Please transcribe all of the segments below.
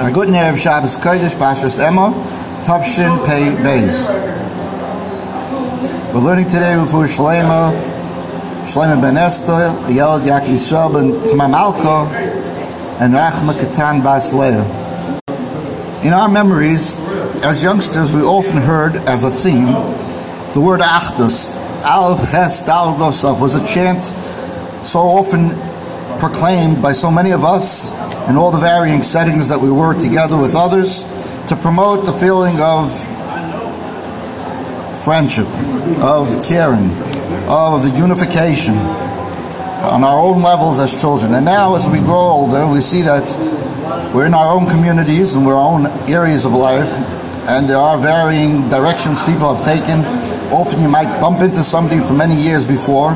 A good of Shabbos Kodesh, Parshas Emor, Tavshin Pei Beis. We're learning today with Shlema, Shlema Ben Esther, Yelad Yaakov Yisrael Ben Tamam Alko, and Rachma Katan Bas. In our memories, as youngsters, we often heard as a theme the word Achdus. Al Ches Dal was a chant so often proclaimed by so many of us in all the varying settings that we were together with others to promote the feeling of friendship, of caring, of unification on our own levels as children. And now, as we grow older, we see that we're in our own communities and we're our own areas of life, and there are varying directions people have taken. Often you might bump into somebody from many years before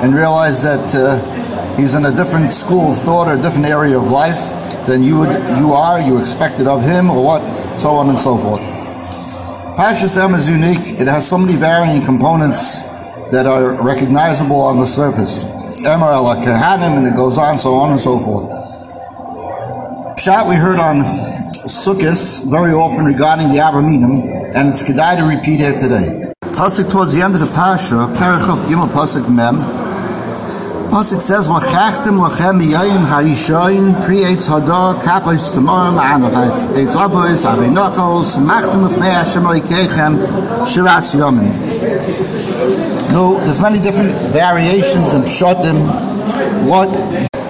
and realize that uh, he's in a different school of thought or a different area of life than you would, you are, you expected of him, or what, so on and so forth. Parshas Emor is unique. It has so many varying components that are recognizable on the surface. Emor El Kahanim, and it goes on, so on and so forth. Pshat we heard on Sukkot very often regarding the Arba Minim, and it's Kedai to repeat here today. Pasuk towards the end of the Parsha, Parachav Gimel Pasuk Mem, Pasuk says, "V'chachtem lachem b'yayim harishoyin pri eitz hadar kapos tomorrow ma'anav eitz abois avei nachos machtem lefnei Hashem loikeichem shiras yomim." No, there's many different variations and pshatim. What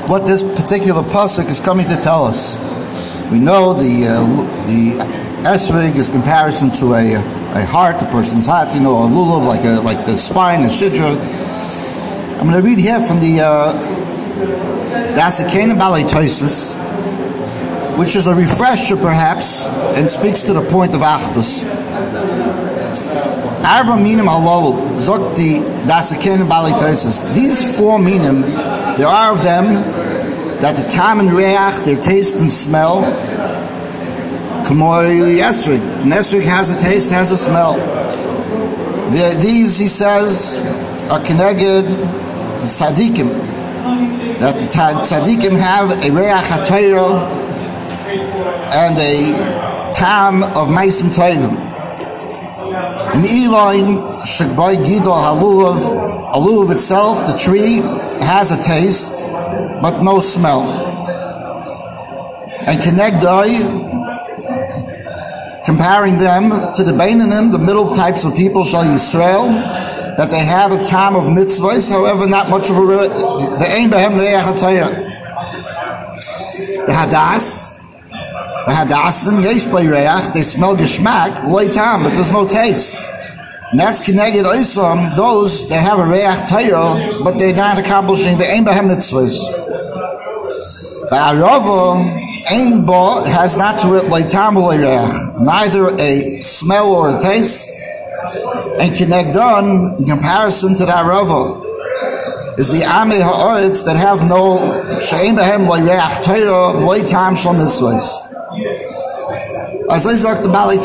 what this particular pasuk is coming to tell us. We know the uh, the esrig is comparison to a a heart, a person's heart. You know, a lulav like a like the spine, a shidra. I'm going to read here from the uh, Daas Zekeinim Baalei which is a refresher perhaps and speaks to the point of Achdus. Arba minim halol zok the Daas Zekeinim Baalei These four minim, there are of them that the time and reach, their taste and smell, Kamoy Esrig. Nesrig has a taste, has a smell. The, these, he says, are connected the tzaddikim, that the tzaddikim have a reach hatayra and a tam of meisim toivim. In Eline, Shekbai Gidol Halulav, Halulav itself, the tree, has a taste, but no smell. And Kenegdai, comparing them to the Bainanim, the middle types of people, Shal Yisrael, that they have a time of mitzvahs, however, not much of a the hadas, the hadasim yesh reach, they smell geschmack loy tam, but there's no taste. And that's connected oisam those that have a reach tayah, but they're not accomplishing the aim behem mitzvahs. The arava aim bo has not to it loy tam reach, neither a smell or a taste and Kinegdon, in comparison to that Rava, is the Ame Ha'aretz that have no She'em Behem Lo Yeach Torah Lo Tam Shal Mitzvahs. As I sagt the Bali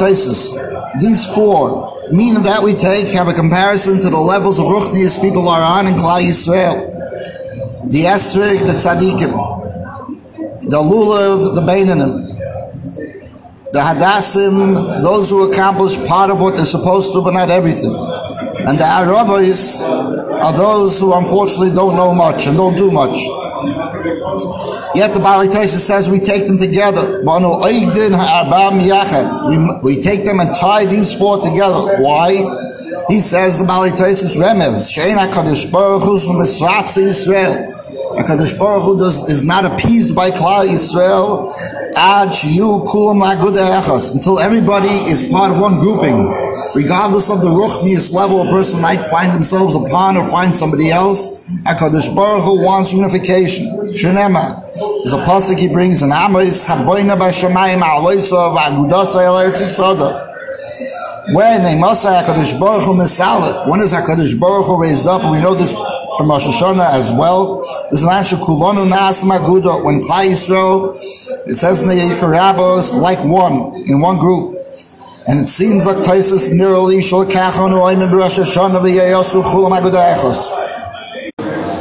these four, meaning that we take, have a comparison to the levels of Ruchnius people are on in Klal Yisrael. The Esrich, the Tzadikim, the Lulav, the Beinanim, the Hadassim, those who accomplish part of what they're supposed to, but not everything. And the Aravais are those who unfortunately don't know much and don't do much. Yet the Bali says we take them together. We, we take them and tie these four together. Why? He says the Bali Taisis remez, Shein HaKadosh Baruch Hu Yisrael. HaKadosh Baruch Hu does, is not appeased by Klal Yisrael until everybody is part of one grouping, regardless of the ruchnius level a person might find themselves upon or find somebody else. HaKadosh Baruch Hu wants unification. Shenema. is a pasuk he brings in Amos, Haboina Bashamayim Aloisa V'agudasa El Eretz when a Masa HaKadosh Baruch Hu Misala, when is HaKadosh Baruch Hu raised up? And we know this from Rosh Hashanah as well. This is Kulonu Nas Magudo. When Klal Yisrael, it says in the Yikarabos, like one, in one group. And it seems like Taisus nearly Shal Kachon Oim Rosh Hashanah V'yayosu Chulam Agudayachos.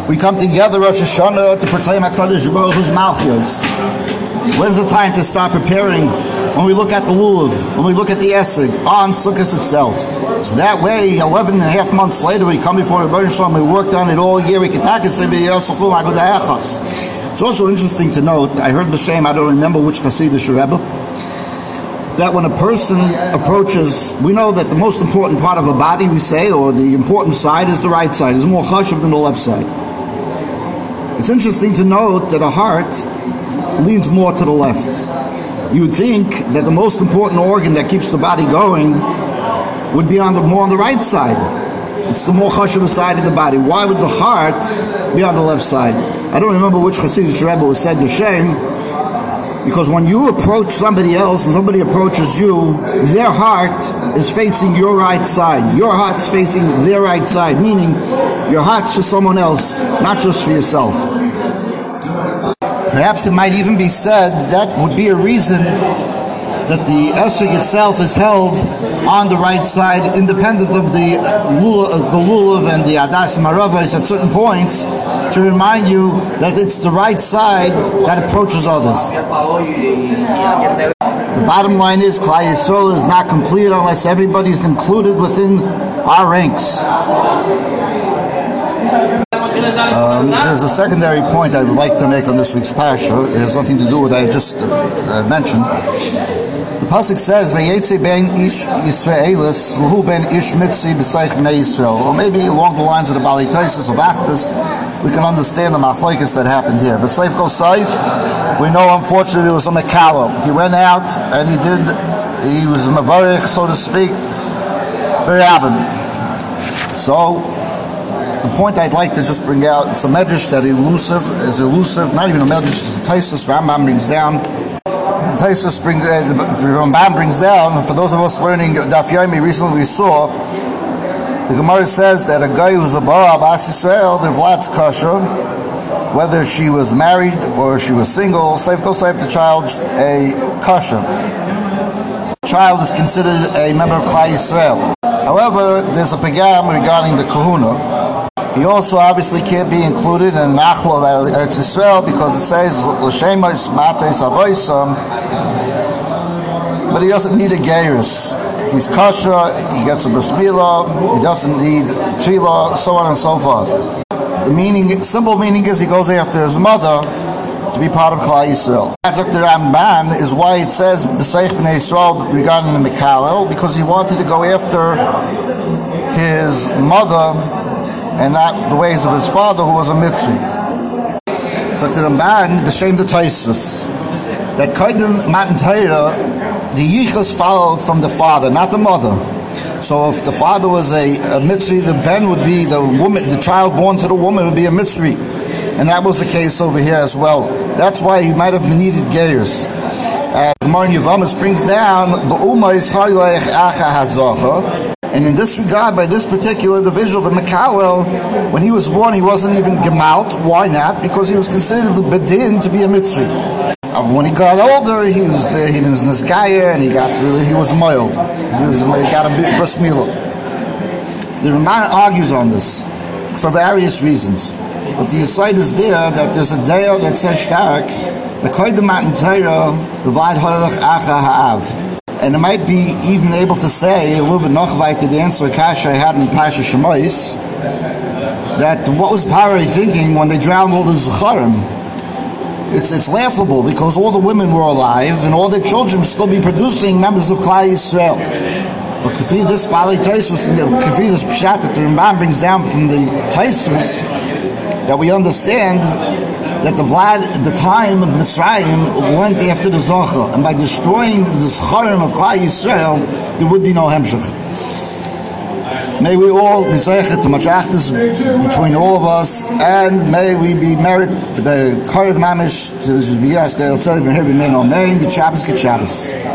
We come together Rosh Hashanah to proclaim HaKadosh Baruch Hu's Malchios. When's the time to start preparing? When we look at the lulav, when we look at the esig on Sukkot itself. So that way, 11 and a half months later, we come before the Shalom, we worked on it all year, we can talk and say, It's also interesting to note, I heard the same, I don't remember which Hasidic Rebbe, that when a person approaches, we know that the most important part of a body, we say, or the important side is the right side, is more chashuv than the left side. It's interesting to note that a heart leans more to the left. You would think that the most important organ that keeps the body going would be on the more on the right side. It's the more chashuv side of the body. Why would the heart be on the left side? I don't remember which Hasidic Rebbe was said the shame, because when you approach somebody else and somebody approaches you, their heart is facing your right side. Your heart's facing their right side, meaning your heart's for someone else, not just for yourself. Perhaps it might even be said that would be a reason that the esrog itself is held on the right side, independent of the lulav, the lulav and the adas maravas at certain points, to remind you that it's the right side that approaches others. The bottom line is, Klal Yisrael is not complete unless everybody is included within our ranks. Um, there's a secondary point I would like to make on this week's parasha. It has nothing to do with what I just uh, mentioned. Pasuk says, "Vayetze ben ish Yisraelis v'hu ben ish mitzi b'seich bnei Yisrael." Or maybe along the lines of the Bali Taisus of Achdus, we can understand the machlokes that happened here. But Seif goes Seif, we know unfortunately it was a Mekalo. He went out and he did, he was a mavarich, so to speak, Berabim. So the point I'd like to just bring out, it's a medrash that elusive is elusive, not even a medrash, it's a Taisus, Rambam brings down. Taisus brings, uh, the Rambam brings down, for those of us learning Daf Yomi recently we saw, the Gemara says that a guy who's a bar Abbas Israel, the Vlad's kasha, whether she was married or she was single, safe go safe the child's a kasha. Child is considered a member of Klal Yisrael. However, there's a pagam regarding the kahuna. He also obviously can't be included in Nachlo of Eretz Yisrael because it says L'shemois Mates Avoisam, but he doesn't need a Geiris. He's kosher, he gets a bris he doesn't need tefillah, so on and so forth. The meaning, simple meaning is he goes after his mother to be part of Klal Yisrael. As the Ramban is why it says B'seich B'nei Yisrael regarding the Mekalel, because he wanted to go after his mother and not the ways of his father who was a Mitzri. So to the man, shame the Taisvus, that Kaidim Matan Torah, the Yichus followed from the father, not the mother. So if the father was a, a Mitzri, the Ben would be the woman, the child born to the woman would be a Mitzri. And that was the case over here as well. That's why he might have needed Gaius. Uh, Gemara Yevamos brings down, and in this regard, by this particular individual, the Mekalel, when he was born, he wasn't even gemalt. Why not? Because he was considered the bedin to be a mitzri. When he got older, he was the, he was guy, and he got really he was mild. He, was, he got a bit bris The Ramban argues on this for various reasons. But the aside is there that there's a day that says stark, the koyde matan Torah, the vad halach acha ha'av and it might be even able to say a little bit to the answer Kasha I had in Pasha Shemais that what was Paroh thinking when they drowned all the Zucharim? It's, it's laughable because all the women were alive and all their children still be producing members of Klal Yisrael. But Kafri this Bali Taisus, Kafri this Pshat that the Ramban brings down from the Taisus that we understand that the Vlad the time of Mitzrayim went after the Zocha, and by destroying the Zocharim of Klal Yisrael, there would be no Hemshech. May we all be zeichet to machachtis between all of us, and may we be merit the Korid Mamish to be asked, I'll tell you, be Shabbos, get Shabbos.